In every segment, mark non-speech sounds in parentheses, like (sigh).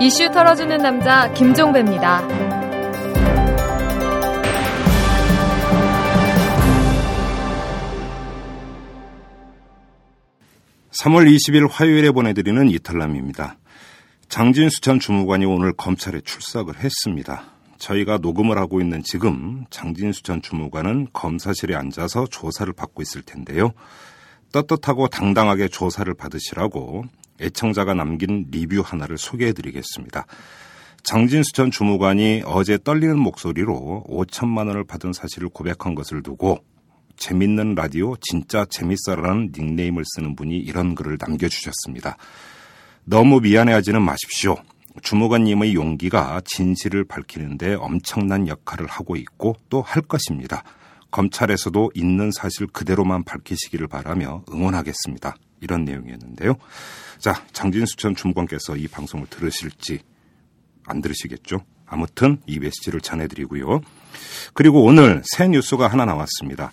이슈 털어주는 남자 김종배입니다. 3월 20일 화요일에 보내드리는 이탈남입니다. 장진수 전 주무관이 오늘 검찰에 출석을 했습니다. 저희가 녹음을 하고 있는 지금 장진수 전 주무관은 검사실에 앉아서 조사를 받고 있을 텐데요. 떳떳하고 당당하게 조사를 받으시라고 애청자가 남긴 리뷰 하나를 소개해 드리겠습니다. 장진수 전 주무관이 어제 떨리는 목소리로 5천만 원을 받은 사실을 고백한 것을 두고 재밌는 라디오 진짜 재밌어라는 닉네임을 쓰는 분이 이런 글을 남겨주셨습니다. 너무 미안해하지는 마십시오. 주무관님의 용기가 진실을 밝히는데 엄청난 역할을 하고 있고 또 할 것입니다. 검찰에서도 있는 사실 그대로만 밝히시기를 바라며 응원하겠습니다. 이런 내용이었는데요. 자, 장진수 전 주무관께서 이 방송을 들으실지 안 들으시겠죠? 아무튼 이 메시지를 전해드리고요. 그리고 오늘 새 뉴스가 하나 나왔습니다.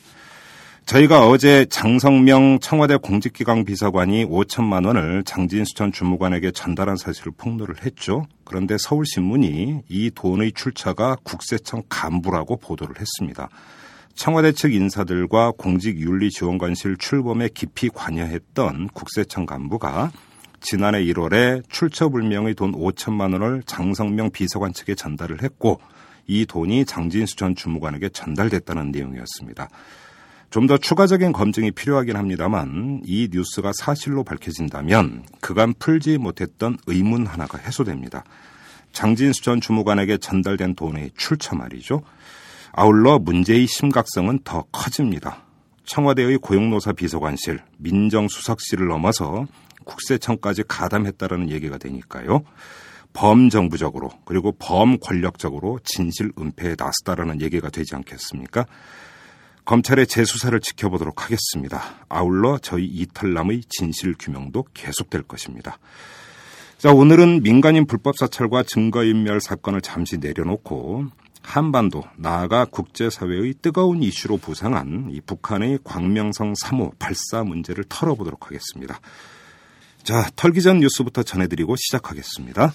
저희가 어제 장성명 청와대 공직기강 비서관이 5천만 원을 장진수 전 주무관에게 전달한 사실을 폭로를 했죠. 그런데 서울신문이 이 돈의 출처가 국세청 간부라고 보도를 했습니다. 청와대 측 인사들과 공직윤리지원관실 출범에 깊이 관여했던 국세청 간부가 지난해 1월에 출처불명의 돈 5천만 원을 장성명 비서관 측에 전달을 했고 이 돈이 장진수 전 주무관에게 전달됐다는 내용이었습니다. 좀 더 추가적인 검증이 필요하긴 합니다만 이 뉴스가 사실로 밝혀진다면 그간 풀지 못했던 의문 하나가 해소됩니다. 장진수 전 주무관에게 전달된 돈의 출처 말이죠. 아울러 문제의 심각성은 더 커집니다. 청와대의 고용노사 비서관실, 민정수석실을 넘어서 국세청까지 가담했다라는 얘기가 되니까요. 범정부적으로 그리고 범권력적으로 진실 은폐에 나섰다라는 얘기가 되지 않겠습니까? 검찰의 재수사를 지켜보도록 하겠습니다. 아울러 저희 이탈남의 진실 규명도 계속될 것입니다. 자, 오늘은 민간인 불법 사찰과 증거인멸 사건을 잠시 내려놓고 한반도 나아가 국제사회의 뜨거운 이슈로 부상한 이 북한의 광명성 3호 발사 문제를 털어보도록 하겠습니다. 자, 털기 전 뉴스부터 전해드리고 시작하겠습니다.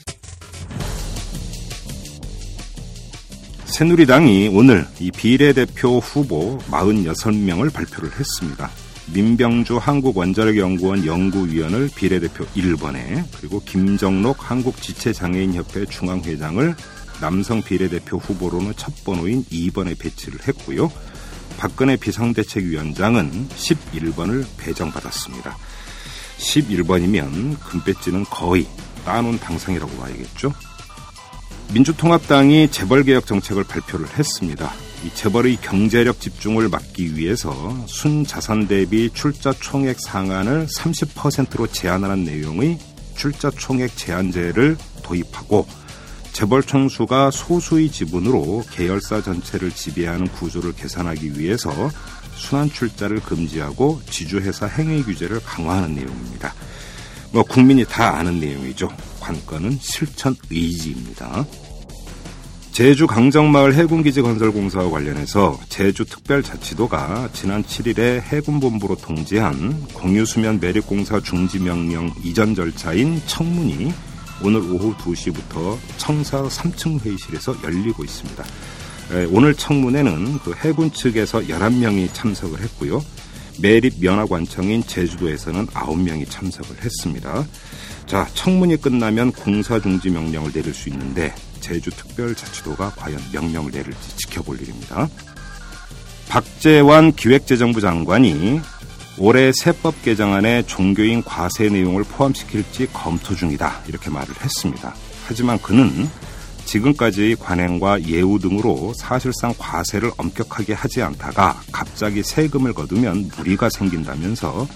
새누리당이 오늘 이 비례대표 후보 46명을 발표를 했습니다. 민병주 한국원자력연구원 연구위원을 비례대표 1번에 그리고 김정록 한국지체장애인협회 중앙회장을 남성 비례대표 후보로는 첫 번호인 2번에 배치를 했고요. 박근혜 비상대책위원장은 11번을 배정받았습니다. 11번이면 금배지는 거의 따놓은 당상이라고 봐야겠죠. 민주통합당이 재벌개혁 정책을 발표를 했습니다. 이 재벌의 경제력 집중을 막기 위해서 순자산 대비 출자 총액 상한을 30%로 제한하는 내용의 출자 총액 제한제를 도입하고 재벌 총수가 소수의 지분으로 계열사 전체를 지배하는 구조를 개선하기 위해서 순환 출자를 금지하고 지주회사 행위 규제를 강화하는 내용입니다. 뭐 국민이 다 아는 내용이죠. 관건은 실천 의지입니다. 제주 강정마을 해군기지 건설 공사와 관련해서 제주특별자치도가 지난 7일에 해군본부로 통지한 공유수면 매립공사 중지명령 이전 절차인 청문이 오늘 오후 2시부터 청사 3층 회의실에서 열리고 있습니다. 오늘 청문회는 그 해군 측에서 11명이 참석을 했고요. 매립 면허관청인 제주도에서는 9명이 참석을 했습니다. 자, 청문이 끝나면 공사 중지 명령을 내릴 수 있는데 제주특별자치도가 과연 명령을 내릴지 지켜볼 일입니다. 박재환 기획재정부 장관이 올해 세법 개정안에 종교인 과세 내용을 포함시킬지 검토 중이다 이렇게 말을 했습니다. 하지만 그는 지금까지의 관행과 예우 등으로 사실상 과세를 엄격하게 하지 않다가 갑자기 세금을 거두면 무리가 생긴다면서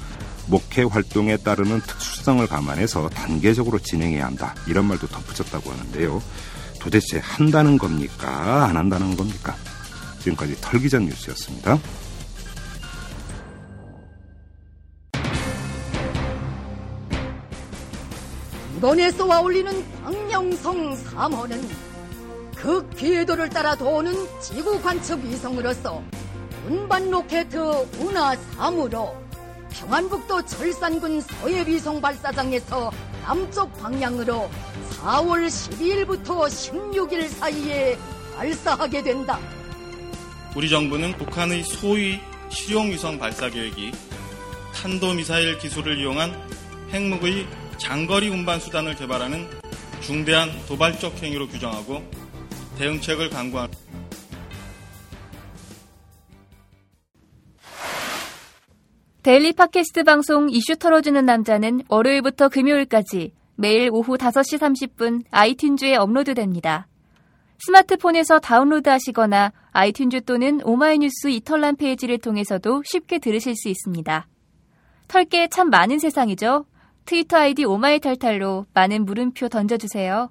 목회 활동에 따르는 특수성을 감안해서 단계적으로 진행해야 한다. 이런 말도 덧붙였다고 하는데요. 도대체 한다는 겁니까? 안 한다는 겁니까? 지금까지 털기전 뉴스였습니다. 이번에 쏘아 올리는 광명성 3호는 그 궤도를 따라 도는 지구 관측 위성으로서 운반 로켓 운하 3으로 평안북도 철산군 서해 위성 발사장에서 남쪽 방향으로 4월 12일부터 16일 사이에 발사하게 된다. 우리 정부는 북한의 소위 실용위성 발사 계획이 탄도미사일 기술을 이용한 핵무기의 장거리 운반 수단을 개발하는 중대한 도발적 행위로 규정하고 대응책을 강구한 daily 팟캐스트 방송 이슈 털어주는 남자는 월요일부터 금요일까지 매일 오후 5시 30분 아이튠즈에 업로드됩니다. 스마트폰에서 다운로드 하시거나 아이튠즈 또는 오마이뉴스 이털남 페이지를 통해서도 쉽게 들으실 수 있습니다. 털게 참 많은 세상이죠? 트위터 아이디 오마이탈탈로 많은 물음표 던져주세요.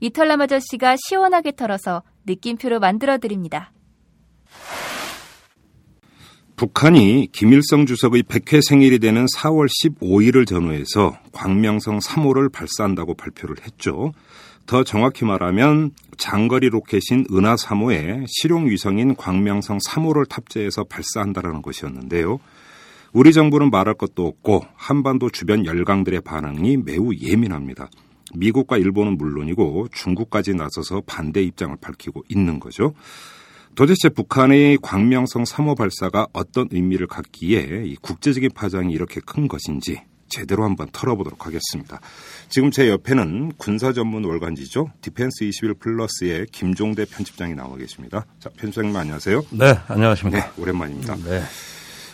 이털남 아저씨가 시원하게 털어서 느낌표로 만들어드립니다. 북한이 김일성 주석의 100회 생일이 되는 4월 15일을 전후해서 광명성 3호를 발사한다고 발표를 했죠. 더 정확히 말하면 장거리 로켓인 은하 3호에 실용 위성인 광명성 3호를 탑재해서 발사한다라는 것이었는데요. 우리 정부는 말할 것도 없고 한반도 주변 열강들의 반응이 매우 예민합니다. 미국과 일본은 물론이고 중국까지 나서서 반대 입장을 밝히고 있는 거죠. 도대체 북한의 광명성 3호 발사가 어떤 의미를 갖기에 이 국제적인 파장이 이렇게 큰 것인지 제대로 한번 털어보도록 하겠습니다. 지금 제 옆에는 군사 전문 월간지죠. 디펜스 21 플러스의 김종대 편집장이 나와 계십니다. 자, 편집장님 안녕하세요. 네, 안녕하십니까. 네, 오랜만입니다. 네.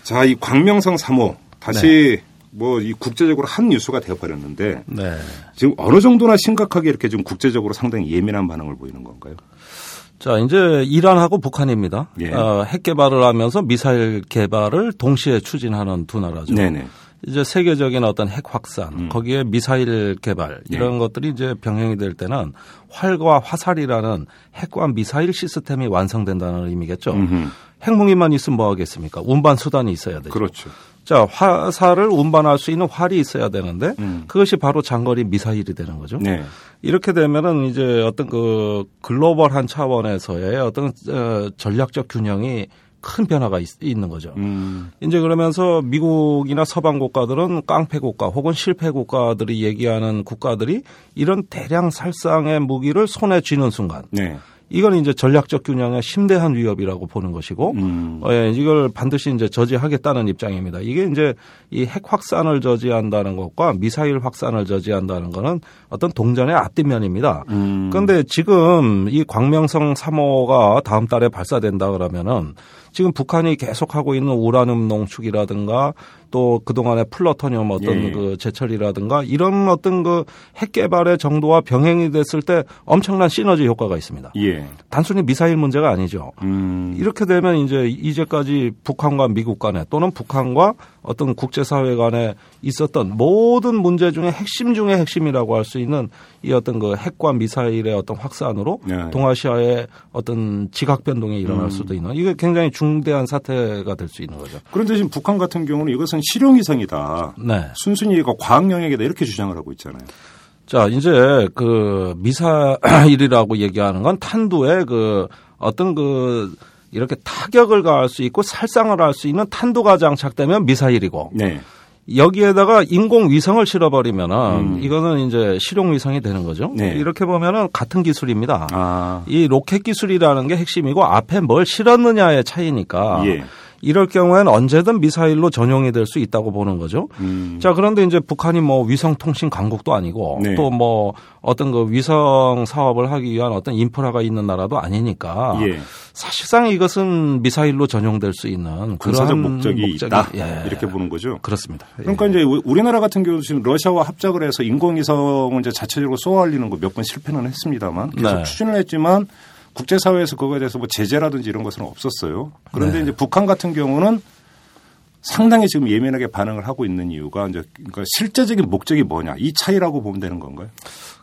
자, 이 광명성 3호 다시 네. 뭐이 국제적으로 한 뉴스가 되어버렸는데 네. 지금 어느 정도나 심각하게 이렇게 좀 국제적으로 상당히 예민한 반응을 보이는 건가요? 자, 이제 이란하고 북한입니다. 예. 어, 핵 개발을 하면서 미사일 개발을 동시에 추진하는 두 나라죠. 네네. 이제 세계적인 어떤 핵 확산, 음. 거기에 미사일 개발 예. 이런 예. 것들이 이제 병행이 될 때는 활과 화살이라는 핵과 미사일 시스템이 완성된다는 의미겠죠. 음흠. 핵무기만 있으면 뭐 하겠습니까? 운반 수단이 있어야 되죠. 그렇죠. 자, 화살을 운반할 수 있는 활이 있어야 되는데 음. 그것이 바로 장거리 미사일이 되는 거죠. 네. 이렇게 되면은 이제 어떤 그 글로벌한 차원에서의 어떤 어, 전략적 균형이 큰 변화가 있, 는 거죠. 음. 이제 그러면서 미국이나 서방 국가들은 깡패 국가 혹은 실패 국가들이 얘기하는 국가들이 이런 대량 살상의 무기를 손에 쥐는 순간 네. 이건 이제 전략적 균형의 심대한 위협이라고 보는 것이고, 음. 어, 예, 이걸 반드시 이제 저지하겠다는 입장입니다. 이게 이제 이 핵 확산을 저지한다는 것과 미사일 확산을 저지한다는 것은 어떤 동전의 앞뒷면입니다. 음. 그런데 지금 이 광명성 3호가 다음 달에 발사된다 그러면은 지금 북한이 계속하고 있는 우라늄 농축이라든가 또 그동안의 플러토늄 어떤 예. 그 제철이라든가 이런 어떤 그 핵 개발의 정도와 병행이 됐을 때 엄청난 시너지 효과가 있습니다. 예. 단순히 미사일 문제가 아니죠. 음. 이렇게 되면 이제 이제까지 북한과 미국 간에 또는 북한과 어떤 국제사회 간에 있었던 모든 문제 중에 핵심 중의 핵심이라고 할 수 있는 이 어떤 그 핵과 미사일의 어떤 확산으로 네. 동아시아의 어떤 지각 변동이 일어날 음. 수도 있는 이게 굉장히 중대한 사태가 될 수 있는 거죠. 그런데 지금 북한 같은 경우는 이것은 실용위성이다. 네. 순순히 이거 과학 영역이다 이렇게 주장을 하고 있잖아요. 자, 이제 그 미사일이라고 얘기하는 건 탄두의 그 어떤 그 이렇게 타격을 가할 수 있고 살상을 할 수 있는 탄두가 장착되면 미사일이고 네. 여기에다가 인공 위성을 실어버리면은 음. 이거는 이제 실용 위성이 되는 거죠. 네. 이렇게 보면은 같은 기술입니다. 아. 이 로켓 기술이라는 게 핵심이고 앞에 뭘 실었느냐의 차이니까. 예. 이럴 경우에는 언제든 미사일로 전용이 될 수 있다고 보는 거죠. 음. 자, 그런데 이제 북한이 뭐 위성 통신 강국도 아니고 네. 또뭐 어떤 그 위성 사업을 하기 위한 어떤 인프라가 있는 나라도 아니니까 예. 사실상 이것은 미사일로 전용될 수 있는 군사적 목적이, 목적이, 있다 예. 이렇게 보는 거죠. 그렇습니다. 그러니까 예. 이제 우리나라 같은 경우도 지금 러시아와 합작을 해서 인공위성을 이제 자체적으로 쏘아올리는 거 몇 번 실패는 했습니다만 계속 네. 추진을 했지만 국제사회에서 그거에 대해서 뭐 제재라든지 이런 것은 없었어요. 그런데 네. 이제 북한 같은 경우는 상당히 지금 예민하게 반응을 하고 있는 이유가 이제 그러니까 실제적인 목적이 뭐냐 이 차이라고 보면 되는 건가요?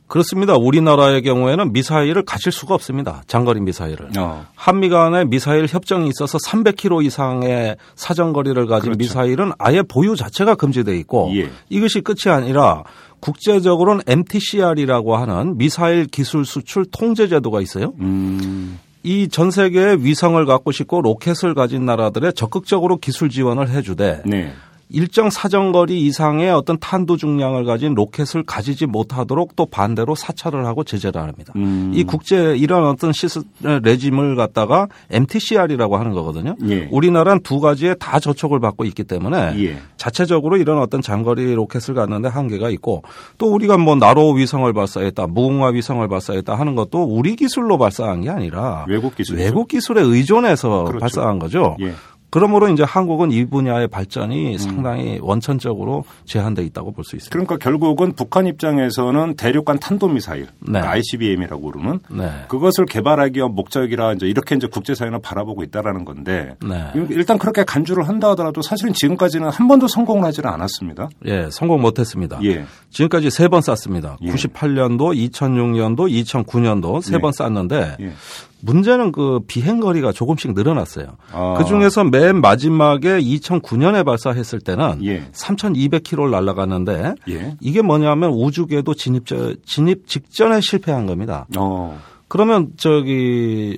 그렇습니다. 우리나라의 경우에는 미사일을 가질 수가 없습니다. 장거리 미사일을. 어. 한미 간의 미사일 협정이 있어서 300km 이상의 사정거리를 가진 그렇죠. 미사일은 아예 보유 자체가 금지돼 있고 예. 이것이 끝이 아니라 국제적으로는 MTCR이라고 하는 미사일 기술 수출 통제 제도가 있어요. 음. 이전 세계의 위성을 갖고 싶고 로켓을 가진 나라들의 적극적으로 기술 지원을 해주되 네. 일정 사정거리 이상의 어떤 탄도 중량을 가진 로켓을 가지지 못하도록 또 반대로 사찰을 하고 제재를 합니다. 음. 이 국제 이런 어떤 시스 regime을 갖다가 MTCR이라고 하는 거거든요. 예. 우리나라는 두 가지에 다 저촉을 받고 있기 때문에 예. 자체적으로 이런 어떤 장거리 로켓을 갖는데 한계가 있고 또 우리가 뭐 나로 위성을 발사했다, 무궁화 위성을 발사했다 하는 것도 우리 기술로 발사한 게 아니라 외국 기술. 외국 기술에 의존해서 그렇죠. 발사한 거죠. 예. 그러므로 이제 한국은 이 분야의 발전이 상당히 원천적으로 제한돼 있다고 볼 수 있습니다. 그러니까 결국은 북한 입장에서는 대륙간 탄도미사일, 네. 그러니까 ICBM이라고 부르는 네. 그것을 개발하기 위한 목적이라 이제 이렇게 이제 국제사회는 바라보고 있다라는 건데 네. 일단 그렇게 간주를 한다 하더라도 사실은 지금까지는 한 번도 성공을 하지는 않았습니다. 예, 성공 못했습니다. 예. 지금까지 세 번 쐈습니다. 예. 98년도, 2006년도, 2009년도 세 예. 번 쐈는데 예. 문제는 그 비행 거리가 조금씩 늘어났어요. 아. 그 중에서 맨 마지막에 2009년에 발사했을 때는 예. 3,200km를 날아갔는데 예. 이게 뭐냐면 우주궤도 진입 진입 직전에 실패한 겁니다. 어. 그러면 저기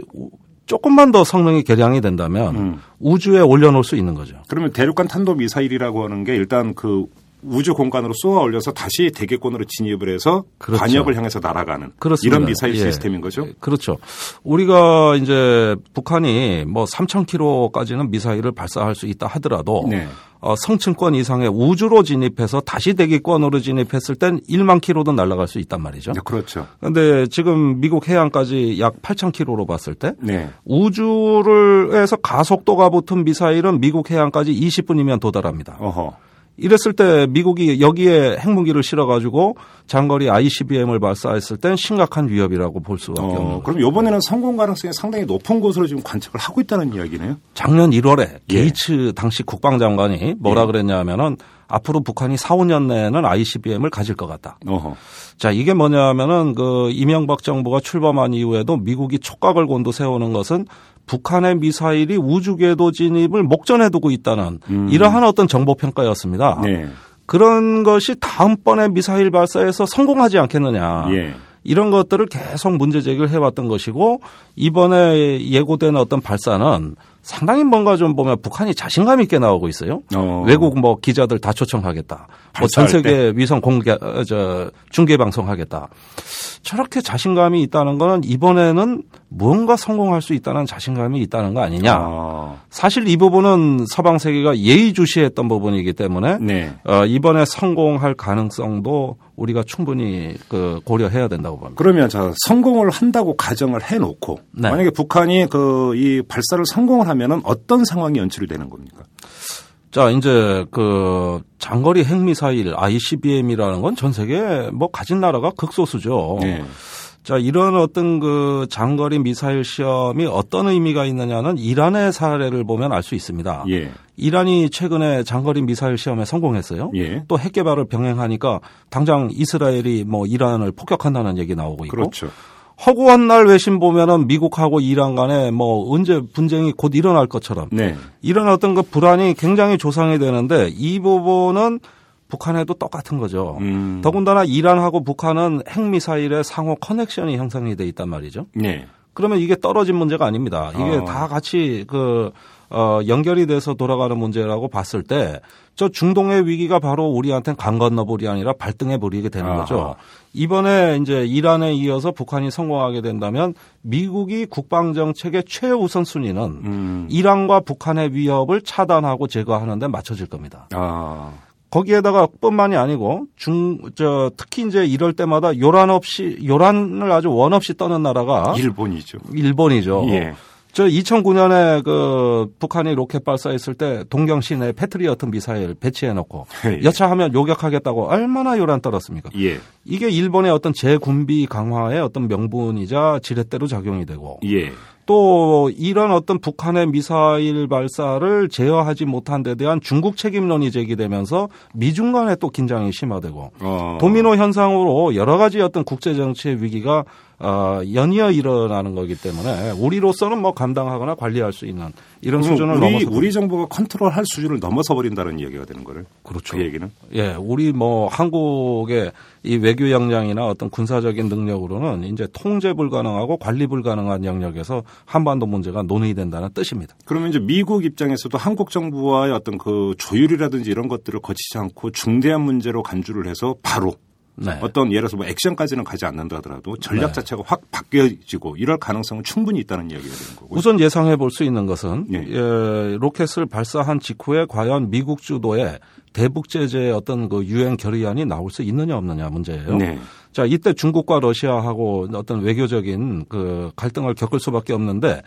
조금만 더 성능이 개량이 된다면 음. 우주에 올려놓을 수 있는 거죠. 그러면 대륙간 탄도 미사일이라고 하는 게 일단 그 우주 공간으로 쏘아 올려서 다시 대기권으로 진입을 해서 그렇죠. 관역을 향해서 날아가는 그렇습니다. 이런 미사일 예. 시스템인 거죠. 그렇죠. 우리가 이제 북한이 뭐 3,000km까지는 미사일을 발사할 수 있다 하더라도 네. 어, 성층권 이상의 우주로 진입해서 다시 대기권으로 진입했을 땐 1만 킬로도 날아갈 수 있단 말이죠. 네, 그렇죠. 그런데 지금 미국 해안까지 약 8,000km로 봤을 때 네. 우주를 해서 가속도가 붙은 미사일은 미국 해안까지 20분이면 도달합니다. 어허. 이랬을 때 미국이 여기에 핵무기를 실어가지고 장거리 ICBM을 발사했을 땐 심각한 위협이라고 볼 수밖에 없는 어, 거죠. 그럼 이번에는 성공 가능성이 상당히 높은 곳으로 지금 관측을 하고 있다는 이야기네요. 작년 1월에 예. 게이츠 당시 국방장관이 뭐라 그랬냐면은 앞으로 북한이 4, 5년 내에는 ICBM을 가질 것 같다. 어허. 자, 이게 뭐냐면은 그 이명박 정부가 출범한 이후에도 미국이 촉각을 곤두 세우는 것은 북한의 미사일이 우주 궤도 진입을 목전에 두고 있다는 이러한 어떤 정보 평가였습니다. 음. 네. 그런 것이 다음번에 미사일 발사에서 성공하지 않겠느냐. 예. 이런 것들을 계속 문제 제기를 해왔던 것이고 이번에 예고된 어떤 발사는 상당히 뭔가 좀 보면 북한이 자신감 있게 나오고 있어요. 어. 외국 뭐 기자들 다 초청하겠다. 뭐 전 세계 위성 공개 어, 저 중계 방송하겠다. 저렇게 자신감이 있다는 거는 이번에는 무언가 성공할 수 있다는 자신감이 있다는 거 아니냐. 아. 사실 이 부분은 서방 세계가 예의주시했던 부분이기 때문에 네. 어, 이번에 성공할 가능성도 우리가 충분히 그 고려해야 된다고 봅니다. 그러면 자 성공을 한다고 가정을 해놓고 네. 만약에 북한이 그 이 발사를 성공을 하면은 어떤 상황이 연출이 되는 겁니까? 자, 이제 그 장거리 핵미사일 ICBM이라는 건 전 세계 뭐 가진 나라가 극소수죠. 네. 자, 이런 어떤 그 장거리 미사일 시험이 어떤 의미가 있느냐는 이란의 사례를 보면 알 수 있습니다. 예. 이란이 최근에 장거리 미사일 시험에 성공했어요. 예. 또 핵 개발을 병행하니까 당장 이스라엘이 뭐 이란을 폭격한다는 얘기 나오고 있고 그렇죠. 허구한 날 외신 보면은 미국하고 이란 간에 뭐 언제 분쟁이 곧 일어날 것처럼 네. 이런 어떤 그 불안이 굉장히 조성이 되는데 이 부분은 북한에도 똑같은 거죠. 음. 더군다나 이란하고 북한은 핵미사일의 상호 커넥션이 형성이 돼 있단 말이죠. 네. 그러면 이게 떨어진 문제가 아닙니다. 이게 어. 다 같이 그, 어, 연결이 돼서 돌아가는 문제라고 봤을 때 저 중동의 위기가 바로 우리한테는 강 건너 불이 아니라 발등에 불이게 되는 아하. 거죠. 이번에 이제 이란에 이어서 북한이 성공하게 된다면 미국이 국방정책의 최우선 순위는 음. 이란과 북한의 위협을 차단하고 제거하는 데 맞춰질 겁니다. 아. 거기에다가 뿐만이 아니고 중, 저, 특히 이제 이럴 때마다 요란 없이, 요란을 아주 원 없이 떠는 나라가 일본이죠. 일본이죠. 예. 저 2009년에 그 북한이 로켓 발사했을 때 동경 시내에 패트리어트 미사일 배치해 놓고 예. 여차하면 요격하겠다고 얼마나 요란 떨었습니까? 예. 이게 일본의 어떤 재군비 강화의 어떤 명분이자 지렛대로 작용이 되고 예. 또 이런 어떤 북한의 미사일 발사를 제어하지 못한 데 대한 중국 책임론이 제기되면서 미중 간에 또 긴장이 심화되고 어. 도미노 현상으로 여러 가지 어떤 국제 정치의 위기가 어, 연이어 일어나는 거기 때문에 우리로서는 뭐 감당하거나 관리할 수 있는 이런 수준을 우리, 넘어서 우리 정부가 컨트롤할 수준을 넘어서 버린다는 얘기가 되는 거를. 그렇죠. 그 얘기는. 예, 우리 뭐 한국의 이 외교 역량이나 어떤 군사적인 능력으로는 이제 통제 불가능하고 관리 불가능한 영역에서 한반도 문제가 논의된다는 뜻입니다. 그러면 이제 미국 입장에서도 한국 정부와의 어떤 그 조율이라든지 이런 것들을 거치지 않고 중대한 문제로 간주를 해서 바로 네. 어떤 예를 들어서 뭐 액션까지는 가지 않는다 하더라도 전략 네. 자체가 확 바뀌어지고 이럴 가능성은 충분히 있다는 이야기가 되는 거고요. 우선 예상해 볼 수 있는 것은 예. 예, 로켓을 발사한 직후에 과연 미국 주도의 대북 제재의 어떤 그 유엔 결의안이 나올 수 있느냐 없느냐 문제예요. 네. 자, 이때 중국과 러시아하고 어떤 외교적인 그 갈등을 겪을 수밖에 없는데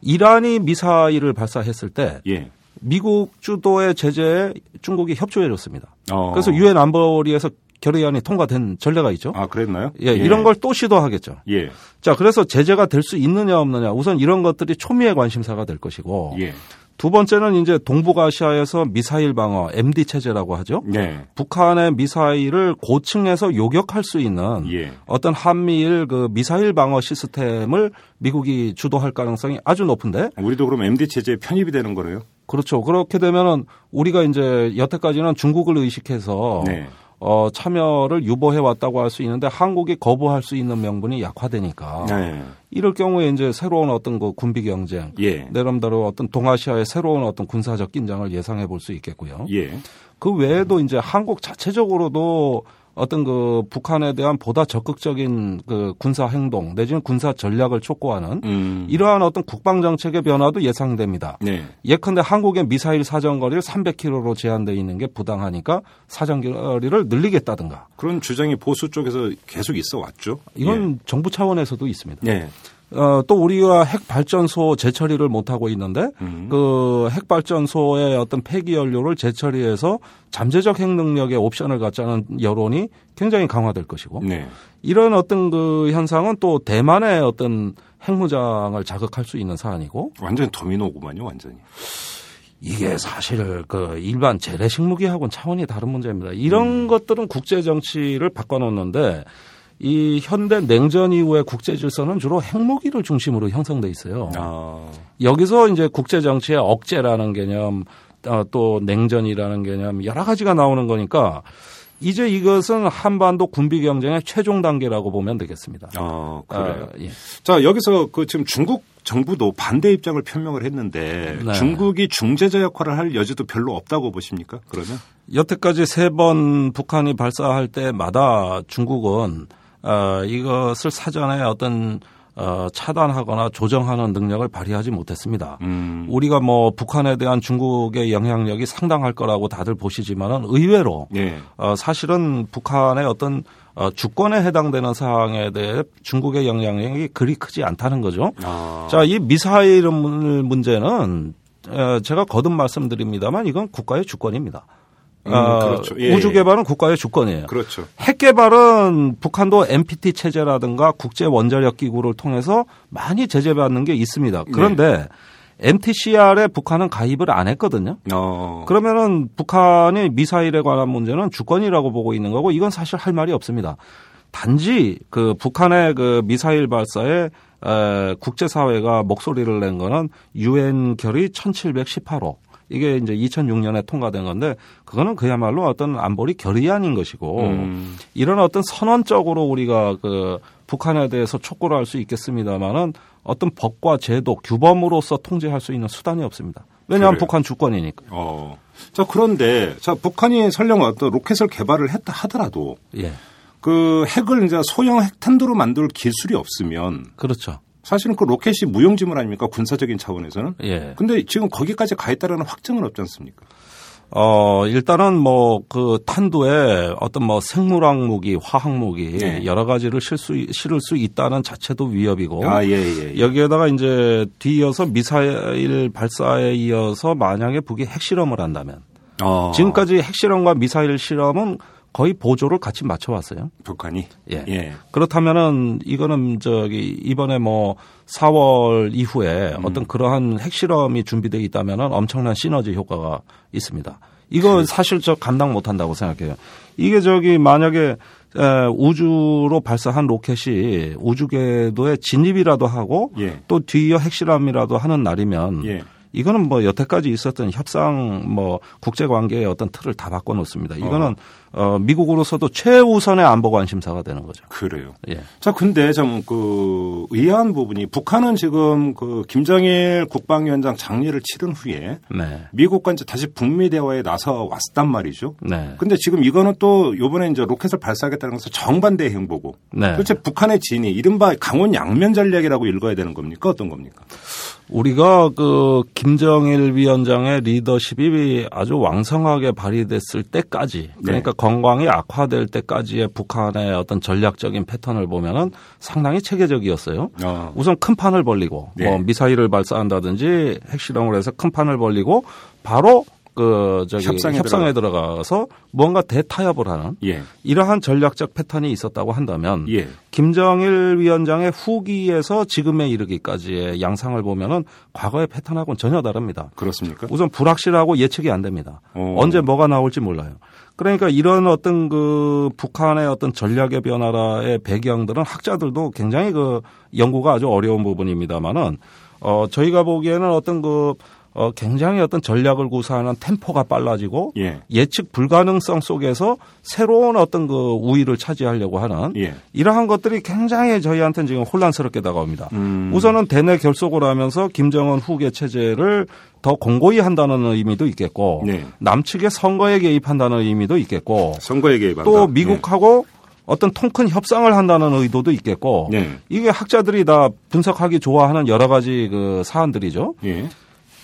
이란이 미사일을 발사했을 때 예. 미국 주도의 제재에 중국이 협조해 줬습니다. 어. 그래서 유엔 안보리에서 결의안이 통과된 전례가 있죠. 아, 그랬나요? 예, 이런 걸 또 시도하겠죠. 예. 자, 그래서 제재가 될 수 있느냐 없느냐 우선 이런 것들이 초미의 관심사가 될 것이고 예. 두 번째는 이제 동북아시아에서 미사일 방어 MD 체제라고 하죠. 네. 북한의 미사일을 고층에서 요격할 수 있는 예. 어떤 한미일 그 미사일 방어 시스템을 미국이 주도할 가능성이 아주 높은데 우리도 그럼 MD 체제에 편입이 되는 거네요. 그렇죠. 그렇게 되면은 우리가 이제 여태까지는 중국을 의식해서 네. 어, 참여를 유보해 왔다고 할 수 있는데 한국이 거부할 수 있는 명분이 약화되니까 네. 이럴 경우에 이제 새로운 어떤 그 군비 경쟁 예. 내름대로 어떤 동아시아의 새로운 어떤 군사적 긴장을 예상해 볼 수 있겠고요. 예. 그 외에도 이제 한국 자체적으로도 어떤 그 북한에 대한 보다 적극적인 그 군사 행동 내지는 군사 전략을 촉구하는 음. 이러한 어떤 국방 정책의 변화도 예상됩니다. 네. 예컨대 한국의 미사일 사정거리를 300km로 제한되어 있는 게 부당하니까 사정거리를 늘리겠다든가 그런 주장이 보수 쪽에서 계속 있어 왔죠. 이건 정부 차원에서도 있습니다. 예. 예. 어, 또 우리가 핵 발전소 재처리를 못 하고 있는데 음. 그 핵 발전소의 어떤 폐기 연료를 재처리해서 잠재적 핵 능력의 옵션을 갖자는 여론이 굉장히 강화될 것이고 네. 이런 어떤 그 현상은 또 대만의 어떤 핵무장을 자극할 수 있는 사안이고 완전 도미노구만요, 완전히. 이게 사실 그 일반 재래식 무기하고는 차원이 다른 문제입니다. 이런 것들은 국제 정치를 바꿔놓는데 이 현대 냉전 이후의 국제 질서는 주로 핵무기를 중심으로 형성돼 있어요. 아. 여기서 이제 국제 정치의 억제라는 개념, 어, 또 냉전이라는 개념 여러 가지가 나오는 거니까 이제 이것은 한반도 군비 경쟁의 최종 단계라고 보면 되겠습니다. 아, 그래요. 아, 예. 자, 여기서 그 지금 중국 정부도 반대 입장을 표명을 했는데 네. 중국이 중재자 역할을 할 여지도 별로 없다고 보십니까? 그러면? 여태까지 세 번 북한이 발사할 때마다 중국은 어, 이것을 사전에 어떤 어, 차단하거나 조정하는 능력을 발휘하지 못했습니다. 음. 우리가 뭐 북한에 대한 중국의 영향력이 상당할 거라고 다들 보시지만은 의외로 예. 어, 사실은 북한의 어떤 어, 주권에 해당되는 사항에 대해 중국의 영향력이 그리 크지 않다는 거죠. 아. 자, 이 미사일 문제는 어, 제가 거듭 말씀드립니다만 이건 국가의 주권입니다. 음, 어, 그렇죠. 예, 우주 예. 개발은 국가의 주권이에요. 그렇죠. 핵 개발은 북한도 NPT 체제라든가 국제 원자력 기구를 통해서 많이 제재받는 게 있습니다. 그런데 MTCR에 북한은 가입을 안 했거든요. 어. 그러면은 북한이 미사일에 관한 문제는 주권이라고 보고 있는 거고 이건 사실 할 말이 없습니다. 단지 그 북한의 그 미사일 발사에 에, 국제사회가 목소리를 낸 거는 유엔 결의 1718호. 이게 이제 2006년에 통과된 건데 그거는 그야말로 어떤 안보리 결의안인 것이고 음. 이런 어떤 선언적으로 우리가 그 북한에 대해서 촉구를 할 수 있겠습니다만은 어떤 법과 제도, 규범으로서 통제할 수 있는 수단이 없습니다. 왜냐하면 그래요. 북한 주권이니까. 어. 자, 그런데 자, 북한이 설령 어떤 로켓을 개발을 했다 하더라도 예. 그 핵을 이제 소형 핵탄두로 만들 기술이 없으면 그렇죠. 사실은 그 로켓이 무용지물 아닙니까? 군사적인 차원에서는. 예. 근데 지금 거기까지 가 있다라는 확증은 없지 않습니까? 어, 일단은 뭐 그 탄두에 어떤 뭐 생물학 무기, 화학 무기 네. 여러 가지를 실수 실을 수 있다는 자체도 위협이고 아, 예, 예. 예. 여기에다가 이제 뒤이어서 미사일 발사에 이어서 만약에 북이 핵실험을 한다면 어. 지금까지 핵실험과 미사일 실험은 거의 보조를 같이 맞춰왔어요. 북한이. 예. 예. 그렇다면은 이거는 저기 이번에 뭐 4월 이후에 음. 어떤 그러한 핵실험이 준비되어 있다면은 엄청난 시너지 효과가 있습니다. 이거 사실 저 감당 못 한다고 생각해요. 이게 저기 만약에 에, 우주로 발사한 로켓이 우주 궤도에 진입이라도 하고 예. 또 뒤이어 핵실험이라도 하는 날이면 예. 이거는 뭐 여태까지 있었던 협상 뭐 국제 관계의 어떤 틀을 다 바꿔 놓습니다. 이거는 어, 미국으로서도 최우선의 안보 관심사가 되는 거죠. 그래요. 예. 자, 근데 좀그 의아한 부분이 북한은 지금 그 김정일 국방위원장 장례를 치른 후에 네. 미국과 이제 다시 북미 대화에 나서 왔단 말이죠. 네. 근데 지금 이거는 또 요번에 이제 로켓을 발사하겠다는 것은 정반대 행보고 네. 도대체 북한의 진이 이른바 강원 양면 전략이라고 읽어야 되는 겁니까? 어떤 겁니까? 우리가 그 김정일 위원장의 리더십이 아주 왕성하게 발휘됐을 때까지 그러니까 건강이 악화될 때까지의 북한의 어떤 전략적인 패턴을 보면은 상당히 체계적이었어요. 어. 우선 큰 판을 벌리고 네. 뭐 미사일을 발사한다든지 핵실험을 해서 큰 판을 벌리고 바로 그 저기 협상에 협상에, 들어가서 뭔가 대타협을 하는 예. 이러한 전략적 패턴이 있었다고 한다면 예. 김정일 위원장의 후기에서 지금에 이르기까지의 양상을 보면은 과거의 패턴하고는 전혀 다릅니다. 그렇습니까? 우선 불확실하고 예측이 안 됩니다. 어. 언제 뭐가 나올지 몰라요. 그러니까 이런 어떤 그 북한의 어떤 전략의 변화라의 배경들은 학자들도 굉장히 그 연구가 아주 어려운 부분입니다만은 어 저희가 보기에는 어떤 그 어, 굉장히 어떤 전략을 구사하는 템포가 빨라지고 예. 예측 불가능성 속에서 새로운 어떤 그 우위를 차지하려고 하는 예. 이러한 것들이 굉장히 저희한테는 지금 혼란스럽게 다가옵니다. 음. 우선은 대내 결속을 하면서 김정은 후계 체제를 더 공고히 한다는 의미도 있겠고 네. 남측의 선거에 개입한다는 의미도 있겠고 선거에 개입한다. 또 미국하고 어떤 통큰 협상을 한다는 의도도 있겠고 네. 이게 학자들이 다 분석하기 좋아하는 여러 가지 그 사안들이죠.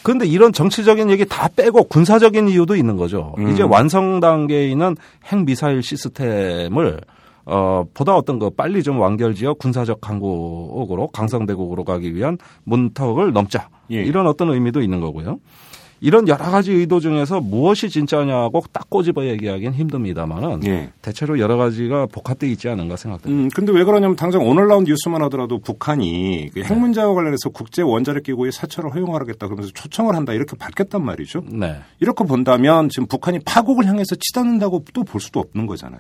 그런데 이런 정치적인 얘기 다 빼고 군사적인 이유도 있는 거죠. 음. 이제 완성 단계에 있는 핵 미사일 시스템을 어 보다 어떤 거 빨리 좀 완결 지어 군사적 강국으로 강성대국으로 가기 위한 문턱을 넘자 예. 이런 어떤 의미도 있는 거고요. 이런 여러 가지 의도 중에서 무엇이 진짜냐고 딱 꼬집어 얘기하기는 힘듭니다만은 예. 대체로 여러 가지가 복합되어 있지 않은가 생각됩니다. 음, 근데 왜 그러냐면 당장 오늘 나온 뉴스만 하더라도 북한이 그 핵 문제와 관련해서 국제 원자력 기구의 사찰을 허용하겠다 그러면서 초청을 한다 이렇게 밝혔단 말이죠. 네. 이렇게 본다면 지금 북한이 파국을 향해서 치닫는다고 또 볼 수도 없는 거잖아요.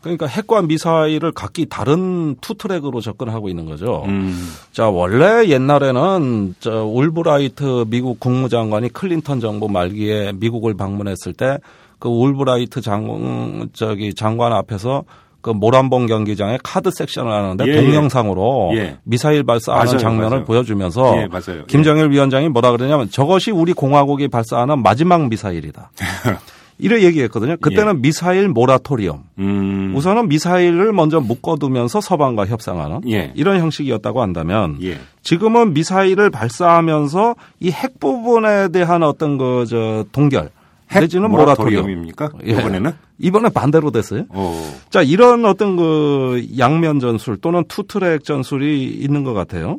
그러니까 핵과 미사일을 각기 다른 two track으로 접근하고 있는 거죠. 음. 자, 원래 옛날에는 저 올브라이트 미국 국무장관이 클린턴 정부 말기에 미국을 방문했을 때 그 올브라이트 장 저기 장관 앞에서 그 모란봉 경기장에 카드 섹션을 하는데 예, 동영상으로 예. 미사일 발사하는 맞아요, 장면을 맞아요. 보여주면서 예, 맞아요. 김정일 위원장이 뭐라 그러냐면 저것이 우리 공화국이 발사하는 마지막 미사일이다. (laughs) 이래 얘기했거든요. 그때는 미사일 모라토리엄. 음. 우선은 미사일을 먼저 묶어두면서 서방과 협상하는 예. 이런 형식이었다고 한다면 예. 지금은 미사일을 발사하면서 이 핵 부분에 대한 어떤 그 저 동결 핵 내지는 모라토리엄 모라토리엄입니까? 예. 이번에는? 이번에 반대로 됐어요. 어. 자 이런 어떤 그 양면 전술 또는 투트랙 전술이 있는 것 같아요.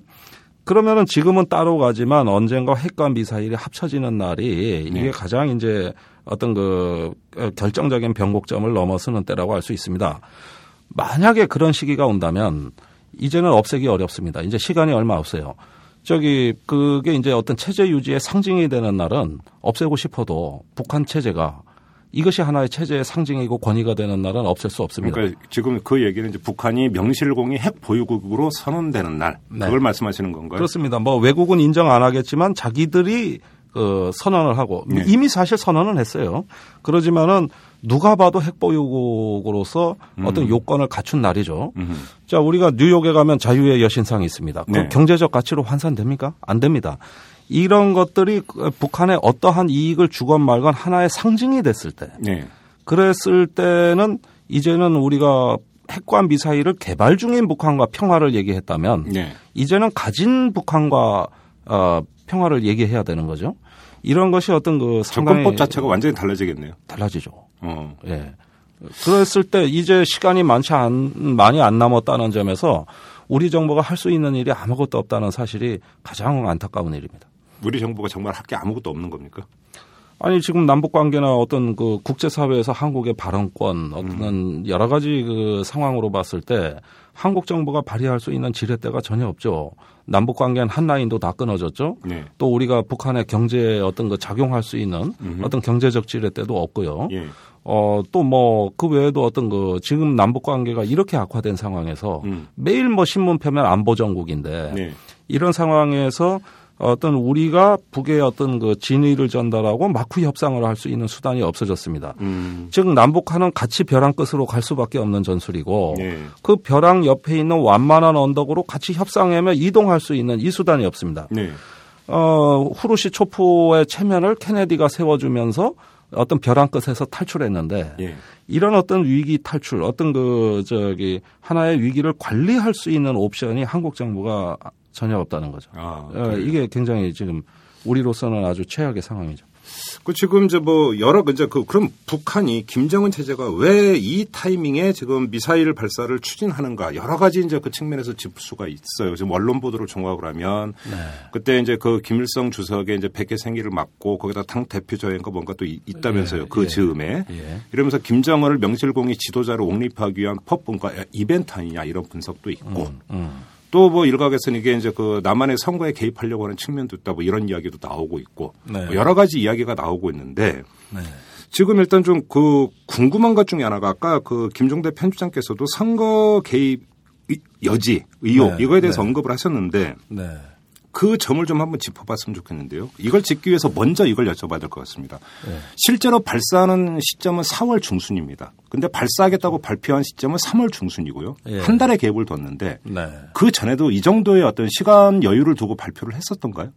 그러면은 지금은 따로 가지만 언젠가 핵과 미사일이 합쳐지는 날이 이게 네. 가장 이제 어떤 그 결정적인 변곡점을 넘어서는 때라고 할 수 있습니다. 만약에 그런 시기가 온다면 이제는 없애기 어렵습니다. 이제 시간이 얼마 없어요. 저기 그게 이제 어떤 체제 유지의 상징이 되는 날은 없애고 싶어도 북한 체제가 이것이 하나의 체제의 상징이고 권위가 되는 날은 없앨 수 없습니다. 그러니까 지금 그 얘기는 이제 북한이 명실공히 핵 보유국으로 선언되는 날 네. 그걸 말씀하시는 건가요? 그렇습니다. 뭐 외국은 인정 안 하겠지만 자기들이 그 선언을 하고 네. 이미 사실 선언은 했어요. 그러지만은 누가 봐도 핵보유국으로서 어떤 요건을 갖춘 날이죠. 음. 자, 우리가 뉴욕에 가면 자유의 여신상이 있습니다. 그 네. 경제적 가치로 환산됩니까? 안 됩니다. 이런 것들이 그 북한의 어떠한 이익을 주건 말건 하나의 상징이 됐을 때, 네. 그랬을 때는 이제는 우리가 핵과 미사일을 개발 중인 북한과 평화를 얘기했다면 네. 이제는 가진 북한과 어, 평화를 얘기해야 되는 거죠. 이런 것이 어떤 그 접근법 자체가 완전히 달라지겠네요. 달라지죠. 어. 예. 그랬을 때 이제 시간이 많지 않, 많이 안 남았다는 점에서 우리 정부가 할 수 있는 일이 아무것도 없다는 사실이 가장 안타까운 일입니다. 우리 정부가 정말 할 게 아무것도 없는 겁니까? 아니 지금 남북 관계나 어떤 그 국제 사회에서 한국의 발언권 어떤 여러 가지 그 상황으로 봤을 때 한국 정부가 발휘할 수 있는 지렛대가 전혀 없죠. 남북 관계는 한 라인도 다 끊어졌죠. 네. 또 우리가 북한의 경제에 어떤 그 작용할 수 있는 어떤 경제적 지렛대도 없고요. 예. 어, 또 뭐, 그 외에도 어떤 그, 지금 남북 관계가 이렇게 악화된 상황에서 음. 매일 뭐 신문 펴면 안보 정국인데 네. 이런 상황에서 어떤 우리가 북의 어떤 그 진의를 전달하고 마쿠 협상을 할 수 있는 수단이 없어졌습니다. 음. 즉 남북한은 같이 벼랑 끝으로 갈 수밖에 없는 전술이고 네. 그 벼랑 옆에 있는 완만한 언덕으로 같이 협상하며 이동할 수 있는 이 수단이 없습니다. 네. 어, 후르시 초프의 체면을 케네디가 세워주면서 어떤 벼랑 끝에서 탈출했는데 예. 이런 어떤 위기 탈출, 어떤 그 저기 하나의 위기를 관리할 수 있는 옵션이 한국 정부가 전혀 없다는 거죠. 아, 어, 그래요? 이게 굉장히 지금 우리로서는 아주 최악의 상황이죠. 그 지금 이제 뭐 여러 이제 그 그럼 북한이 김정은 체제가 왜 이 타이밍에 지금 미사일 발사를 추진하는가 여러 가지 이제 그 측면에서 짚을 수가 있어요. 지금 언론 보도를 종합을 하면 네. 그때 이제 그 김일성 주석의 이제 100개 생일을 맞고 거기다 당 대표 저행과 뭔가 또 이- 있다면서요. 예, 그 예. 즈음에 예. 이러면서 김정은을 명실공히 지도자로 옹립하기 위한 퍼본과 이벤트 아니냐 이런 분석도 있고 음. 또 뭐 일각에서는 이게 이제 그 남한의 선거에 개입하려고 하는 측면도 있다 뭐 이런 이야기도 나오고 있고 네. 뭐 여러 가지 이야기가 나오고 있는데 네. 지금 일단 좀 그 궁금한 것 중에 하나가 아까 그 김종대 편집장께서도 선거 개입 이- 여지 의혹 네, 이거에 대해서 네. 언급을 하셨는데 네. 그 점을 좀 한번 짚어봤으면 좋겠는데요. 이걸 짚기 위해서 먼저 이걸 여쭤봐야 될 것 같습니다. 네. 실제로 발사하는 시점은 4월 중순입니다. 근데 발사하겠다고 발표한 시점은 3월 중순이고요. 예. 한 달의 갭을 뒀는데 네. 그 전에도 이 정도의 어떤 시간 여유를 두고 발표를 했었던가요?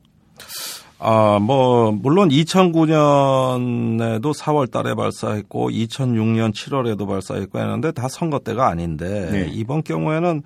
아, 뭐, 물론 2009년에도 4월 달에 발사했고 2006년 7월에도 발사했고 했는데 다 선거 때가 아닌데 네. 이번 경우에는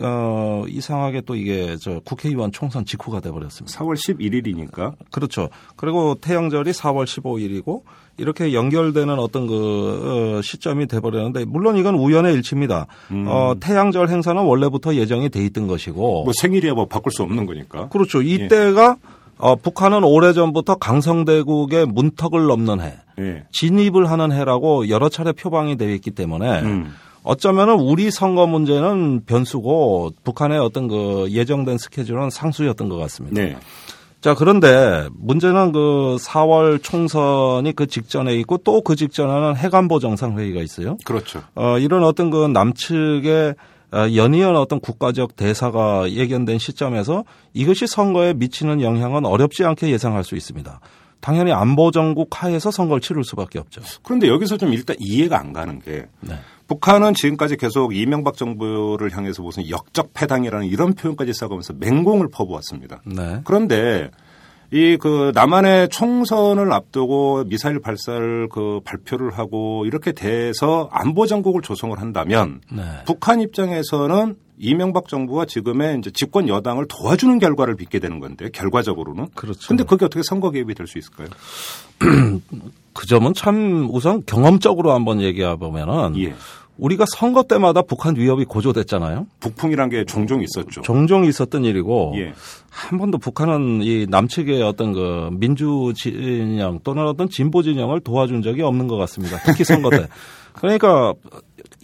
어, 이상하게 또 이게 저 국회의원 총선 직후가 돼 버렸습니다. 4월 11일이니까. 그렇죠. 그리고 태양절이 4월 15일이고 이렇게 연결되는 어떤 그 어, 시점이 돼 버렸는데 물론 이건 우연의 일치입니다. 어, 태양절 행사는 원래부터 예정이 돼 있던 것이고 뭐 생일이야 뭐 바꿀 수 없는 거니까. 그렇죠. 이때가 어, 북한은 오래전부터 강성대국의 문턱을 넘는 해, 예. 진입을 하는 해라고 여러 차례 표방이 되어 있기 때문에 음. 어쩌면은 우리 선거 문제는 변수고 북한의 어떤 그 예정된 스케줄은 상수였던 것 같습니다. 네. 자, 그런데 문제는 그 4월 총선이 그 직전에 있고 또 그 직전에는 해관보 정상회의가 있어요. 그렇죠. 어, 이런 어떤 그 남측의 어, 연이은 어떤 국가적 대사가 예견된 시점에서 이것이 선거에 미치는 영향은 어렵지 않게 예상할 수 있습니다. 당연히 안보 정국 하에서 선거를 치를 수밖에 없죠. 그런데 여기서 좀 일단 이해가 안 가는 게 네. 북한은 지금까지 계속 이명박 정부를 향해서 무슨 역적 패당이라는 이런 표현까지 써가면서 맹공을 퍼부었습니다. 네. 그런데 이 그 남한의 총선을 앞두고 미사일 발사를 그 발표를 하고 이렇게 돼서 안보 정국을 조성을 한다면 네. 북한 입장에서는 이명박 정부와 지금의 이제 집권 여당을 도와주는 결과를 빚게 되는 건데 결과적으로는 그렇죠. 근데 그게 어떻게 선거 개입이 될 수 있을까요? (clears throat) 그 점은 참 우선 경험적으로 한번 얘기해 보면은 예. 우리가 선거 때마다 북한 위협이 고조됐잖아요. 북풍이란 게 종종 있었죠. 종종 있었던 일이고 예. 한 번도 북한은 이 남측의 어떤 그 민주 진영 또는 어떤 진보 진영을 도와준 적이 없는 것 같습니다. 특히 선거 때. (laughs) 그러니까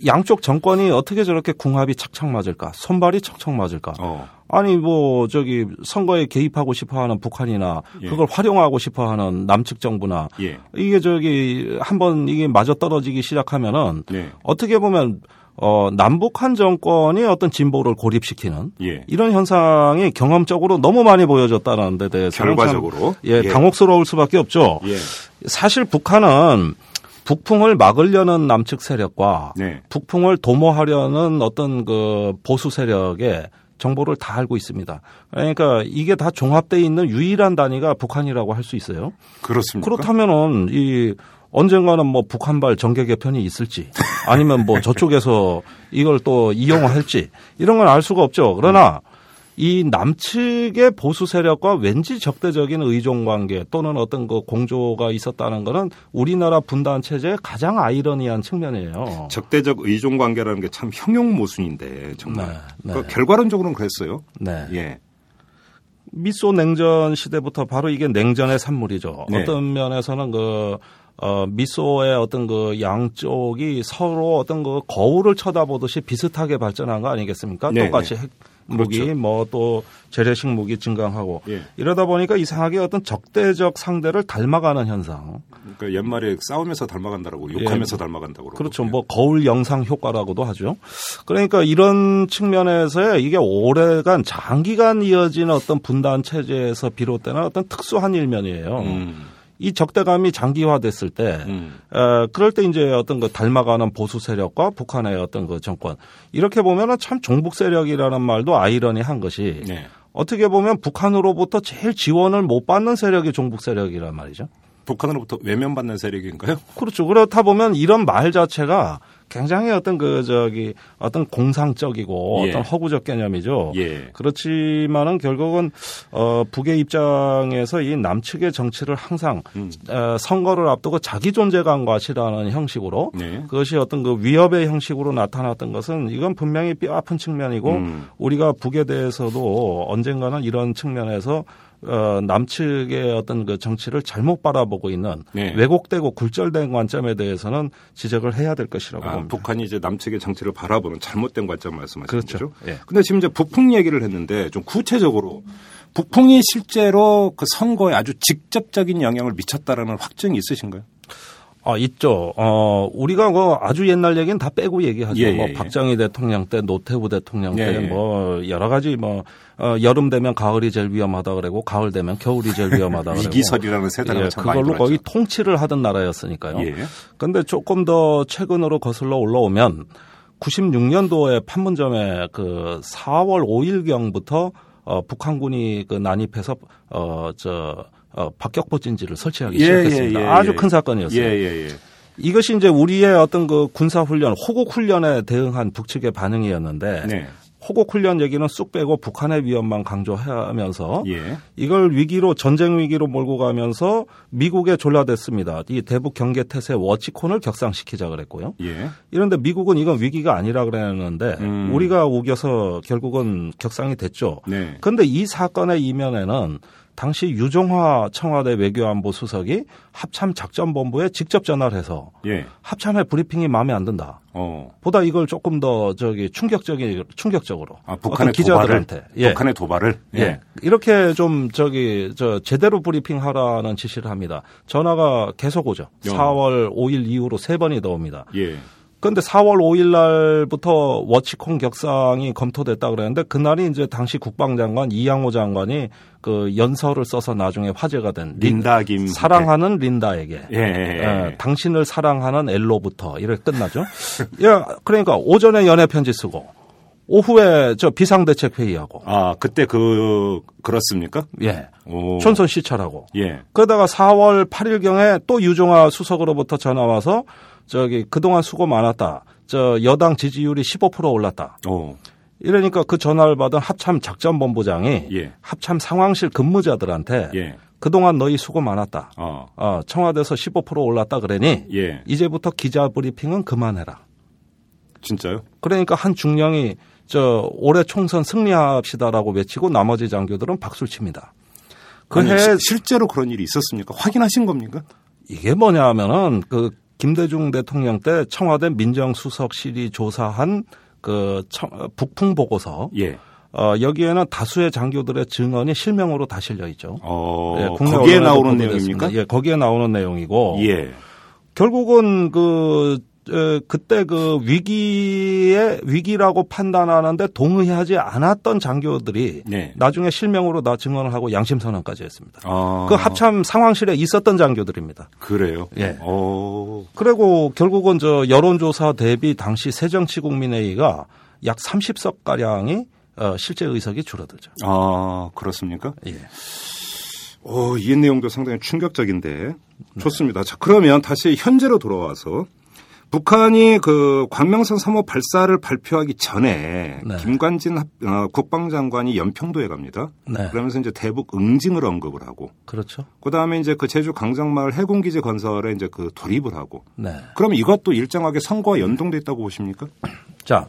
양쪽 정권이 어떻게 저렇게 궁합이 착착 맞을까? 손발이 척척 맞을까? 어. 아니 뭐 저기 선거에 개입하고 싶어하는 북한이나 예. 그걸 활용하고 싶어하는 남측 정부나 예. 이게 저기 한번 이게 맞아 떨어지기 시작하면은 네. 어떻게 보면 어 남북한 정권이 어떤 진보를 고립시키는 예. 이런 현상이 경험적으로 너무 많이 보여졌다는 데 대해서 결과적으로. 예, 예. 당혹스러울 수밖에 없죠. 예. 사실 북한은 북풍을 막으려는 남측 세력과 네. 북풍을 도모하려는 어떤 그 보수 세력의 정보를 다 알고 있습니다. 그러니까 이게 다 종합돼 있는 유일한 단위가 북한이라고 할 수 있어요. 그렇습니까? 그렇다면은 이 언젠가는 뭐 북한발 정계 개편이 있을지 아니면 뭐 저쪽에서 이걸 또 이용할지 이런 건 알 수가 없죠. 그러나 이 남측의 보수 세력과 왠지 적대적인 의존 관계 또는 어떤 그 공조가 있었다는 거는 우리나라 분단 체제의 가장 아이러니한 측면이에요. 적대적 의존 관계라는 게 참 형용 모순인데 정말 네, 네. 그 결과론적으로는 그랬어요. 네. 예. 미소 냉전 시대부터 바로 이게 냉전의 산물이죠. 네. 어떤 면에서는 그 어, 미소의 어떤 그 양쪽이 서로 어떤 그 거울을 쳐다보듯이 비슷하게 발전한 거 아니겠습니까? 네, 똑같이 네. 핵 무기 그렇죠. 뭐또 재래식 무기 증강하고 예. 이러다 보니까 이상하게 어떤 적대적 상대를 닮아가는 현상. 그러니까 옛말에 싸우면서 닮아간다라고 욕하면서 닮아간다고 그러고. 예. 그렇죠. 뭐 거울 영상 효과라고도 하죠. 그러니까 이런 측면에서 이게 오래간 장기간 이어지는 어떤 분단 체제에서 비롯되는 어떤 특수한 일면이에요. 음. 이 적대감이 장기화됐을 때, 음. 어, 그럴 때 이제 어떤 그 닮아가는 보수 세력과 북한의 어떤 그 정권 이렇게 보면은 참 종북 세력이라는 말도 아이러니한 것이 네. 어떻게 보면 북한으로부터 제일 지원을 못 받는 세력이 종북 세력이란 말이죠. 북한으로부터 외면받는 세력인가요? 그렇죠. 그렇다 보면 이런 말 자체가 굉장히 어떤 그 저기 어떤 공상적이고 예. 어떤 허구적 개념이죠. 예. 그렇지만은 결국은 어 북의 입장에서 이 남측의 정치를 항상 음. 어, 선거를 앞두고 자기 존재감 과시라는 형식으로 네. 그것이 어떤 그 위협의 형식으로 나타났던 것은 이건 분명히 뼈아픈 측면이고 음. 우리가 북에 대해서도 언젠가는 이런 측면에서 어, 남측의 어떤 그 정치를 잘못 바라보고 있는 네. 왜곡되고 굴절된 관점에 대해서는 지적을 해야 될 것이라고 아, 봅니다. 북한이 이제 남측의 정치를 바라보는 잘못된 관점 말씀하시는 그렇죠. 거죠? 예. 근데 지금 이제 북풍 얘기를 했는데 좀 구체적으로 북풍이 실제로 그 선거에 아주 직접적인 영향을 미쳤다라는 확증이 있으신가요? 아, 있죠. 어, 우리가 뭐 아주 옛날 얘기는 다 빼고 얘기하죠. 예, 예, 뭐 예. 박정희 대통령 때, 노태우 대통령 때, 예, 예. 뭐 여러 가지 뭐 어, 여름 되면 가을이 제일 위험하다 그러고 가을 되면 겨울이 제일 위험하다 그러고 위기설이라는 세 단어가 예, 그걸로 거의. 통치를 하던 나라였으니까요. 예. 근데 조금 더 최근으로 거슬러 올라오면 96년도에 판문점에 그 4월 5일경부터 어, 북한군이 그 난입해서 어 저 어, 박격포 진지를 설치하기 예, 시작했습니다. 예, 예, 아주 예. 큰 사건이었어요. 예, 예, 예. 이것이 이제 우리의 어떤 그 군사 훈련, 호국 훈련에 대응한 북측의 반응이었는데 네. 호국 훈련 얘기는 쑥 빼고 북한의 위협만 강조하면서 예. 이걸 위기로 전쟁 위기로 몰고 가면서 미국에 졸라댔습니다. 이 대북 경계 태세 워치콘을 격상시키자 그랬고요. 예. 이런데 미국은 이건 위기가 아니라 그랬는데 음. 우리가 우겨서 결국은 격상이 됐죠. 네. 그런데 이 사건의 이면에는 당시 유종화 청와대 외교안보 수석이 합참 작전본부에 직접 전화를 해서 예. 합참의 브리핑이 마음에 안 든다. 어. 보다 이걸 조금 더 저기 충격적인 충격적으로 아, 북한의 기자들한테 도발을. 예. 북한의 도발을. 예. 이렇게 좀 저기 저 제대로 브리핑 하라는 지시를 합니다. 전화가 계속 오죠. 어. 4월 5일 이후로 세 번이 더 옵니다. 예. 그런데 4월 5일 날부터 워치콩 격상이 검토됐다 그랬는데 그날이 이제 당시 국방장관 이양호 장관이 그 연설을 써서 나중에 화제가 된 린- 린다 김 사랑하는 린다에게 예, 예, 예. 예, 당신을 사랑하는 엘로부터 이렇게 끝나죠. 예, 그러니까 오전에 연애 편지 쓰고 오후에 저 비상대책 회의하고 아, 그때 그 그렇습니까? 예. 오. 촌선 시찰하고 예. 그러다가 4월 8일 경에 또 유종화 수석으로부터 전화 와서 저기 그동안 수고 많았다. 저 여당 지지율이 15% 올랐다. 오. 이러니까 그 전화를 받은 합참 작전본부장이 예. 합참 상황실 근무자들한테 예. 그동안 너희 수고 많았다. 어. 어, 청와대에서 15% 올랐다 그러니 예. 이제부터 기자 브리핑은 그만해라. 진짜요? 그러니까 한 중령이 저 올해 총선 승리합시다라고 외치고 나머지 장교들은 박수를 칩니다. 그 아니, 해 시- 실제로 그런 일이 있었습니까? 확인하신 겁니까? 이게 뭐냐 하면은 그 김대중 대통령 때 청와대 민정수석실이 조사한 그 청- 북풍 보고서 예. 어, 여기에는 다수의 장교들의 증언이 실명으로 다 실려 있죠. 어, 예, 거기에 나오는. 내용입니까? 예, 거기에 나오는 내용이고 예. 결국은 그 에, 그때 그 위기에 위기라고 판단하는데 동의하지 않았던 장교들이 네. 나중에 실명으로 다 증언을 하고 양심 선언까지 했습니다. 아, 그 합참 상황실에 있었던 장교들입니다. 그래요? 예. 어, 그리고 결국은 저 여론조사 대비 당시 새정치국민회의가 약 30석 가량이 어, 실제 의석이 줄어들죠. 아, 그렇습니까? 예. 어, 이 내용도 상당히 충격적인데. 좋습니다. 자, 그러면 다시 현재로 돌아와서 북한이 그 광명성 3호 발사를 발표하기 전에 네. 김관진 합- 어, 국방장관이 연평도에 갑니다. 네. 그러면서 이제 대북 응징을 언급을 하고 그렇죠. 그 다음에 이제 그 제주 강정마을 해군 기지 건설에 이제 그 돌입을 하고 네. 그럼 이것도 일정하게 선거와 연동돼 있다고 보십니까? (clears throat) 자,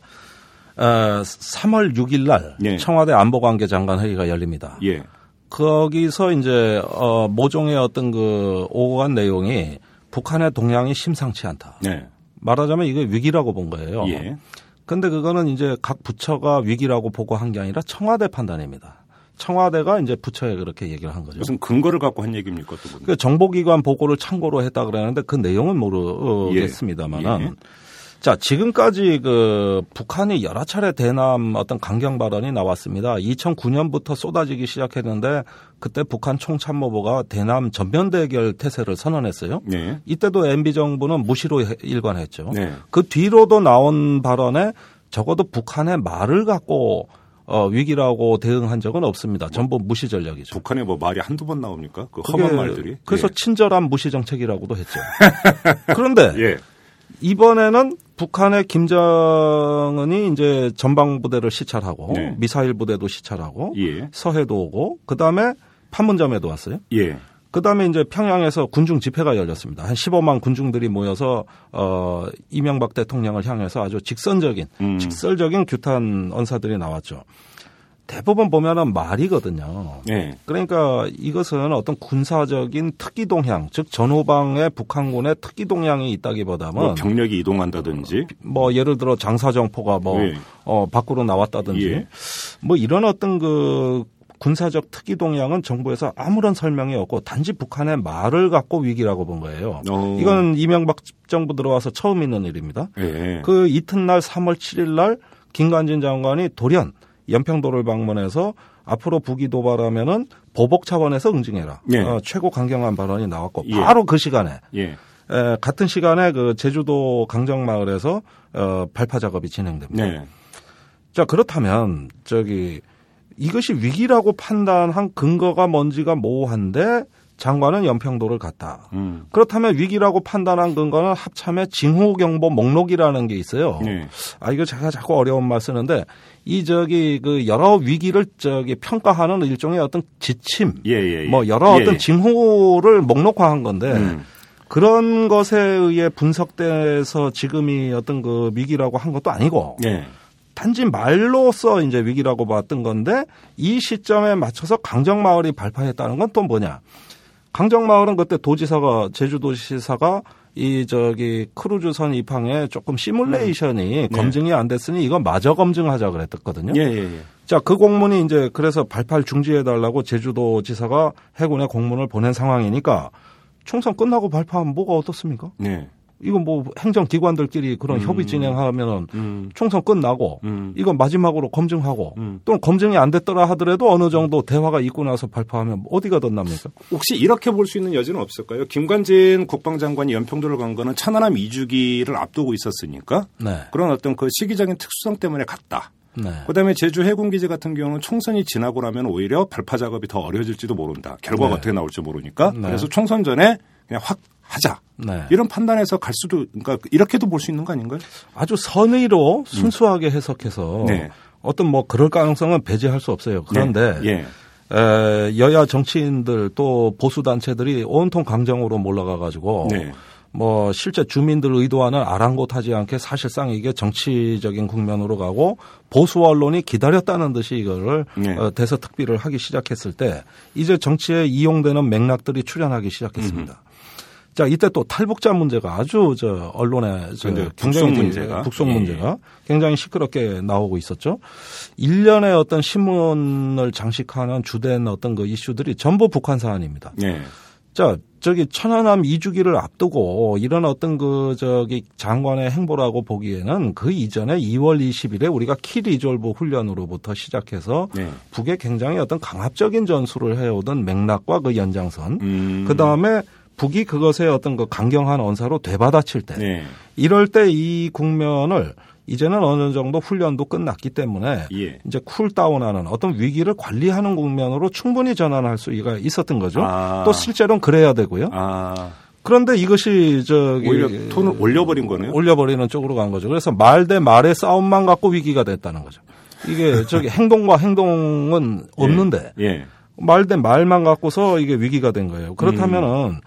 어, 3월 6일 날 예. 청와대 안보관계 장관 회의가 열립니다. 예. 거기서 이제 어 모종의 어떤 그 오고 간 내용이 북한의 동향이 심상치 않다. 네. 말하자면 이게 위기라고 본 거예요. 예. 근데 그거는 이제 각 부처가 위기라고 보고 한 게 아니라 청와대 판단입니다. 청와대가 이제 부처에 그렇게 얘기를 한 거죠. 무슨 근거를 갖고 한 얘기입니까? 그 정보기관 보고를 참고로 했다 그러는데 그 내용은 모르겠습니다만은. 예. 자, 지금까지 그 북한이 여러 차례 대남 어떤 강경 발언이 나왔습니다. 2009년부터 쏟아지기 시작했는데 그때 북한 총참모부가 대남 전면 대결 태세를 선언했어요. 네. 이때도 MB 정부는 무시로 일관했죠. 네. 그 뒤로도 나온 발언에 적어도 북한의 말을 갖고 어, 위기라고 대응한 적은 없습니다. 전부 무시 전략이죠. 북한에 뭐 말이 한두 번 나옵니까? 그 험한 말들이. 그래서 예. 친절한 무시 정책이라고도 했죠. (laughs) 그런데 예. 이번에는 북한의 김정은이 이제 전방 부대를 시찰하고 네. 미사일 부대도 시찰하고 예. 서해도 오고 그다음에 판문점에도 왔어요. 예. 그다음에 이제 평양에서 군중 집회가 열렸습니다. 한 15만 군중들이 모여서 어 이명박 대통령을 향해서 아주 직선적인 음. 직설적인 규탄 언사들이 나왔죠. 대부분 보면은 말이거든요. 예. 그러니까 이것은 어떤 군사적인 특기 동향, 즉 전후방에 북한군의 특기 동향이 있다기보다는 뭐 병력이 이동한다든지. 뭐 예를 들어 장사정포가 뭐 예. 어, 밖으로 나왔다든지 예. 뭐 이런 어떤 그 군사적 특기 동향은 정부에서 아무런 설명이 없고 단지 북한의 말을 갖고 위기라고 본 거예요. 어. 이건 이명박 정부 들어와서 처음 있는 일입니다. 예. 그 이튿날 3월 7일 날 김관진 장관이 돌연 연평도를 방문해서 앞으로 북이 도발하면은 보복 차원에서 응징해라. 예. 어, 최고 강경한 발언이 나왔고 예. 바로 그 시간에 예. 에, 같은 시간에 그 제주도 강정마을에서 어, 발파 작업이 진행됩니다. 네. 자 그렇다면 저기 이것이 위기라고 판단한 근거가 뭔지가 모호한데 장관은 연평도를 갔다. 음. 그렇다면 위기라고 판단한 근거는 합참의 징후경보 목록이라는 게 있어요. 네. 아 이거 제가 자꾸 어려운 말 쓰는데 이 저기 그 여러 위기를 저기 평가하는 일종의 어떤 지침, 예, 예, 예. 뭐 여러 예, 어떤 예. 징후를 목록화한 건데 음. 그런 것에 의해 분석돼서 지금이 어떤 그 위기라고 한 것도 아니고 예. 단지 말로써 이제 위기라고 봤던 건데 이 시점에 맞춰서 강정마을이 발파했다는 건 또 뭐냐? 강정마을은 그때 도지사가 제주도지사가 이 저기 크루즈선 입항에 조금 시뮬레이션이 네. 검증이 안 됐으니 이건 마저 검증하자 그랬거든요. 예, 예, 예. 자, 그 공문이 이제 그래서 발파를 중지해 달라고 제주도 지사가 해군에 공문을 보낸 상황이니까 총선 끝나고 발파하면 뭐가 어떻습니까? 네. 이건 뭐 행정기관들끼리 그런 음. 협의 진행하면은 음. 총선 끝나고 음. 이건 마지막으로 검증하고 음. 또는 검증이 안 됐더라 하더라도 어느 정도 대화가 있고 나서 발표하면 어디가 더 납니까? 혹시 이렇게 볼 수 있는 여지는 없을까요? 김관진 국방장관이 연평도를 간 거는 천안함 2주기를 앞두고 있었으니까 네. 그런 어떤 그 시기적인 특수성 때문에 갔다. 네. 그다음에 제주 해군기지 같은 경우는 총선이 지나고 나면 오히려 발파 작업이 더 어려질지도 모른다. 결과가 네. 어떻게 나올지 모르니까. 네. 그래서 총선 전에 그냥 확 하자. 네. 이런 판단에서 갈 수도 그러니까 이렇게도 볼 수 있는 거 아닌가요? 아주 선의로 순수하게 해석해서 음. 네. 어떤 뭐 그럴 가능성은 배제할 수 없어요. 그런데 네. 예. 에, 여야 정치인들 또 보수 단체들이 온통 강정으로 몰라가 가지고 네. 뭐 실제 주민들 의도와는 아랑곳하지 않게 사실상 이게 정치적인 국면으로 가고 보수 언론이 기다렸다는 듯이 이거를 네. 어, 대서 특비를 하기 시작했을 때 이제 정치에 이용되는 맥락들이 출현하기 시작했습니다. 자 이때 또 탈북자 문제가 아주 저 언론에 저 북송 문제가. 북송 예. 문제가 굉장히 시끄럽게 나오고 있었죠. 일련의 어떤 신문을 장식하는 주된 어떤 그 이슈들이 전부 북한 사안입니다. 예. 자, 저기 천안함 2주기를 앞두고 이런 어떤 그 저기 장관의 행보라고 보기에는 그 이전에 2월 20일에 우리가 Key Resolve 훈련으로부터 시작해서 네. 북에 굉장히 어떤 강압적인 전술을 해오던 맥락과 그 연장선, 음. 그 다음에 북이 그것에 어떤 그 강경한 언사로 되받아칠 때, 네. 이럴 때 이 국면을 이제는 어느 정도 훈련도 끝났기 때문에 예. 이제 쿨다운하는 어떤 위기를 관리하는 국면으로 충분히 전환할 수가 있었던 거죠. 아. 또 실제로는 그래야 되고요. 아. 그런데 이것이 저기 오히려 톤을 올려버린 거네요. 올려버리는 쪽으로 간 거죠. 그래서 말 대 말의 싸움만 갖고 위기가 됐다는 거죠. 이게 저기 (laughs) 행동과 행동은 없는데 예. 말대 말만 갖고서 이게 위기가 된 거예요. 그렇다면은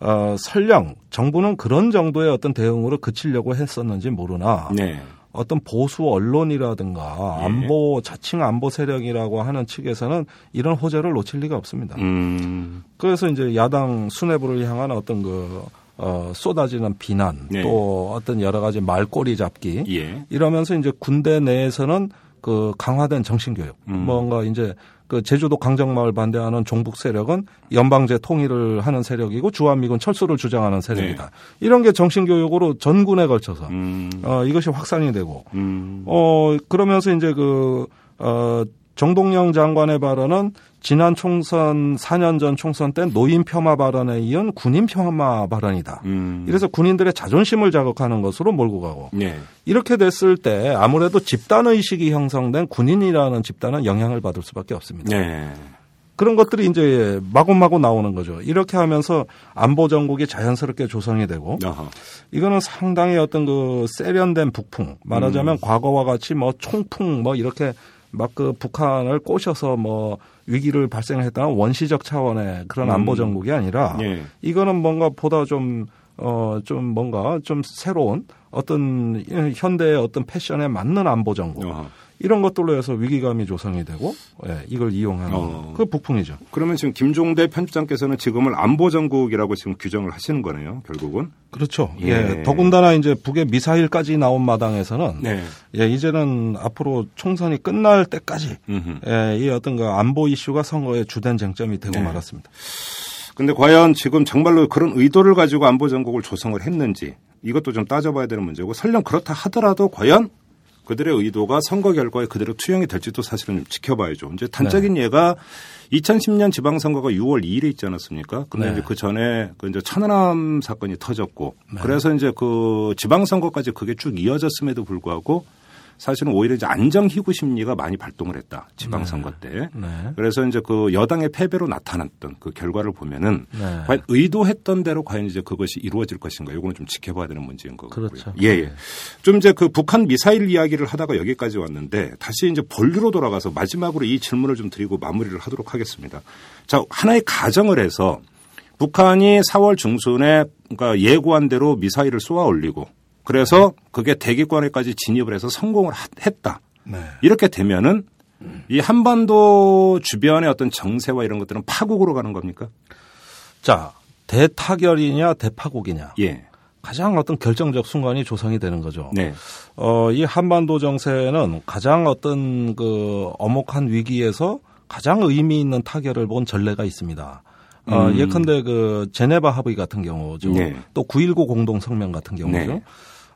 어, 설령 정부는 그런 정도의 어떤 대응으로 그치려고 했었는지 모르나 네. 어떤 보수 언론이라든가 예. 안보 자칭 안보 세력이라고 하는 측에서는 이런 호재를 놓칠 리가 없습니다. 음. 그래서 이제 야당 수뇌부를 향한 어떤 그 어, 쏟아지는 비난 네. 또 어떤 여러 가지 말꼬리 잡기 예. 이러면서 이제 군대 내에서는 그 강화된 정신교육 음. 뭔가 이제 그 제주도 강정마을 반대하는 종북 세력은 연방제 통일을 하는 세력이고 주한미군 철수를 주장하는 세력이다. 이런 게 정신교육으로 전군에 걸쳐서 네. 음. 어, 이것이 확산이 되고 음. 어, 그러면서 이제 그, 어, 정동영 장관의 발언은 지난 총선 4년 전 총선 때 노인 폄하 발언에 이은 군인 폄하 발언이다. 음. 이래서 군인들의 자존심을 자극하는 것으로 몰고 가고 네. 이렇게 됐을 때 아무래도 집단 의식이 형성된 군인이라는 집단은 영향을 받을 수밖에 없습니다. 네. 그런 것들이 이제 마구마구 나오는 거죠. 이렇게 하면서 안보 정국이 자연스럽게 조성이 되고 어허. 이거는 상당히 어떤 그 세련된 북풍 말하자면 과거와 같이 뭐 총풍 뭐 이렇게 막 그 북한을 꼬셔서 뭐 위기를 발생했다는 원시적 차원의 그런 음. 안보 정국이 아니라 예. 이거는 뭔가 보다 좀 어, 좀 뭔가 좀 새로운 어떤 현대의 어떤 패션에 맞는 안보 정국 어허. 이런 것들로 해서 위기감이 조성이 되고 예, 이걸 이용하는 어. 그 북풍이죠. 그러면 지금 김종대 편집장께서는 지금을 안보 정국이라고 지금 규정을 하시는 거네요. 결국은. 그렇죠. 예. 예. 더군다나 이제 북의 미사일까지 나온 마당에서는 네. 예, 이제는 앞으로 총선이 끝날 때까지 음흠. 예, 이 어떤 그 안보 이슈가 선거의 주된 쟁점이 되고 네. 말았습니다. 근데 과연 지금 정말로 그런 의도를 가지고 안보 정국을 조성을 했는지 이것도 좀 따져봐야 되는 문제고 설령 그렇다 하더라도 과연 그들의 의도가 선거 결과에 그대로 투영이 될지도 사실은 좀 지켜봐야죠. 이제 단적인 예가 2010년 지방선거가 6월 2일에 있지 않았습니까? 근데 네. 이제 그 전에 그 이제 천안함 사건이 터졌고 그래서 이제 그 지방선거까지 그게 쭉 이어졌음에도 불구하고 사실은 오히려 이제 안정희구 심리가 많이 발동을 했다. 지방선거 때. 네. 그래서 이제 그 여당의 패배로 나타났던 그 결과를 보면은 네. 과연 의도했던 대로 과연 이제 그것이 이루어질 것인가 이거는 좀 지켜봐야 되는 문제인 거고요. 그렇죠. 예, 예. 좀 이제 그 북한 미사일 이야기를 하다가 여기까지 왔는데 다시 이제 본류로 돌아가서 마지막으로 이 질문을 좀 드리고 마무리를 하도록 하겠습니다. 자, 하나의 가정을 해서 북한이 4월 중순에 그러니까 예고한 대로 미사일을 쏘아 올리고 그래서 그게 대기권에까지 진입을 해서 성공을 하- 했다. 네. 이렇게 되면은 이 한반도 주변의 어떤 정세와 이런 것들은 파국으로 가는 겁니까? 자, 대타결이냐 대파국이냐. 예. 가장 어떤 결정적 순간이 조성이 되는 거죠. 네. 어, 이 한반도 정세는 가장 어떤 그 엄혹한 위기에서 가장 의미 있는 타결을 본 전례가 있습니다. 어, 음. 예컨대 그 제네바 합의 같은 경우죠. 네. 또9.19 공동 성명 같은 경우죠. 네.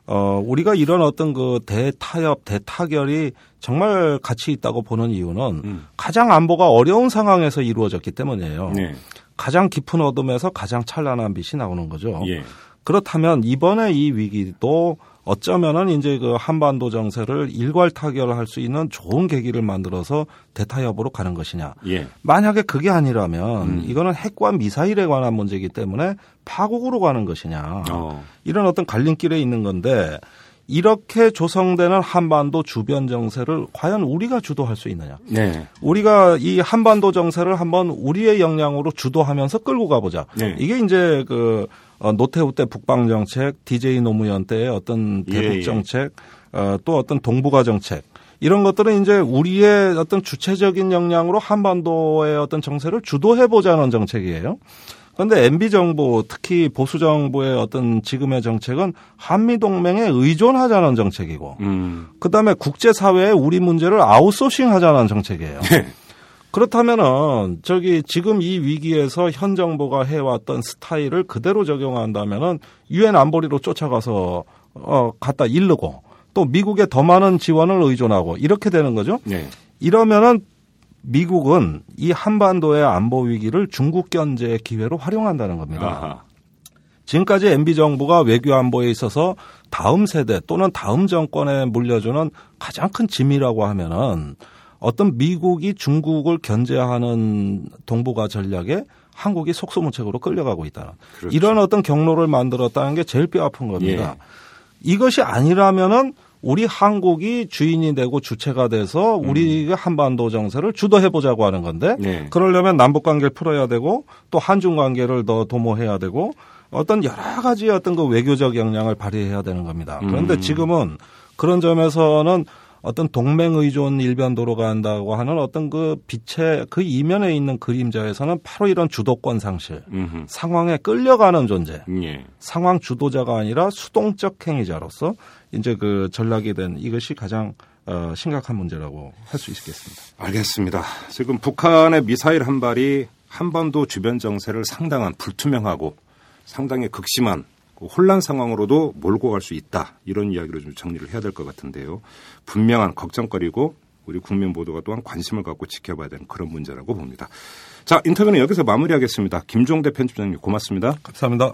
어, 우리가 이런 어떤 그 대타협, 대타결이 정말 가치 있다고 보는 이유는 음. 가장 안보가 어려운 상황에서 이루어졌기 때문이에요. 네. 가장 깊은 어둠에서 가장 찬란한 빛이 나오는 거죠. 예. 그렇다면 이번에 이 위기도 어쩌면은 이제 그 한반도 정세를 일괄 타결할 수 있는 좋은 계기를 만들어서 대타협으로 가는 것이냐. 예. 만약에 그게 아니라면 음. 이거는 핵과 미사일에 관한 문제이기 때문에 파국으로 가는 것이냐. 어. 이런 어떤 갈림길에 있는 건데 이렇게 조성되는 한반도 주변 정세를 과연 우리가 주도할 수 있느냐. 네. 우리가 이 한반도 정세를 한번 우리의 역량으로 주도하면서 끌고 가보자. 네. 이게 이제 그 어, 노태우 때 북방 정책, DJ 노무현 때의 어떤 예, 대북 예. 정책, 어, 또 어떤 동북아 정책 이런 것들은 이제 우리의 어떤 주체적인 역량으로 한반도의 어떤 정세를 주도해 보자는 정책이에요. 그런데 MB 정부, 특히 보수 정부의 어떤 지금의 정책은 한미 동맹에 의존하자는 정책이고, 음. 그다음에 국제 사회에 우리 문제를 아웃소싱 하자는 정책이에요. 네. 그렇다면은 저기 지금 이 위기에서 현 정부가 해왔던 스타일을 그대로 적용한다면은 유엔 안보리로 쫓아가서 어 갖다 일르고 또 미국에 더 많은 지원을 의존하고 이렇게 되는 거죠. 네. 이러면은 미국은 이 한반도의 안보 위기를 중국 견제의 기회로 활용한다는 겁니다. 아하. 지금까지 MB 정부가 외교 안보에 있어서 다음 세대 또는 다음 정권에 물려주는 가장 큰 짐이라고 하면은 어떤 미국이 중국을 견제하는 동북아 전략에 한국이 속수무책으로 끌려가고 있다는 그렇죠. 이런 어떤 경로를 만들었다는 게 제일 뼈 아픈 겁니다. 예. 이것이 아니라면은 우리 한국이 주인이 되고 주체가 돼서 우리가 한반도 정세를 주도해 보자고 하는 건데 네. 그러려면 남북 관계를 풀어야 되고 또 한중 관계를 더 도모해야 되고 어떤 여러 가지 어떤 그 외교적 역량을 발휘해야 되는 겁니다. 그런데 음. 지금은 그런 점에서는 어떤 동맹 의존 일변도로 간다고 하는 어떤 그 빛의 그 이면에 있는 그림자에서는 바로 이런 주도권 상실, 음흠. 상황에 끌려가는 존재, 예. 상황 주도자가 아니라 수동적 행위자로서 이제 그 전락이 된 이것이 가장 어, 심각한 문제라고 할 수 있겠습니다. 알겠습니다. 지금 북한의 미사일 한 발이 한반도 주변 정세를 상당한 불투명하고 상당히 극심한 그 혼란 상황으로도 몰고 갈 수 있다. 이런 이야기로 좀 정리를 해야 될 것 같은데요. 분명한 걱정거리고 우리 국민 모두가 또한 관심을 갖고 지켜봐야 되는 그런 문제라고 봅니다. 자, 인터뷰는 여기서 마무리하겠습니다. 김종대 편집장님 고맙습니다. 감사합니다.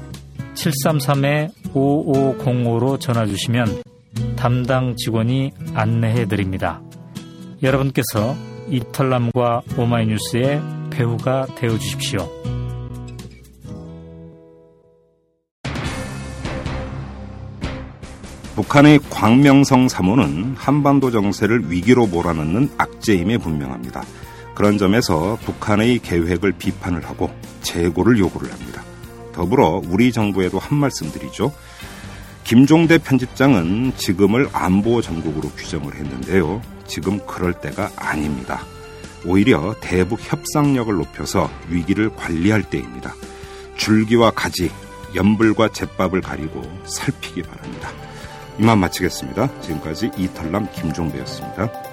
733-5505로 전화 주시면 담당 직원이 안내해 드립니다. 여러분께서 이털남과 오마이뉴스의 배우가 되어 주십시오. 북한의 광명성 3호는 한반도 정세를 위기로 몰아넣는 악재임에 분명합니다. 그런 점에서 북한의 계획을 비판을 하고 재고를 요구를 합니다. 더불어 우리 정부에도 한 말씀 드리죠. 김종대 편집장은 지금을 안보 정국으로 규정을 했는데요. 지금 그럴 때가 아닙니다. 오히려 대북 협상력을 높여서 위기를 관리할 때입니다. 줄기와 가지, 연불과 잿밥을 가리고 살피기 바랍니다. 이만 마치겠습니다. 지금까지 이털남 김종배였습니다.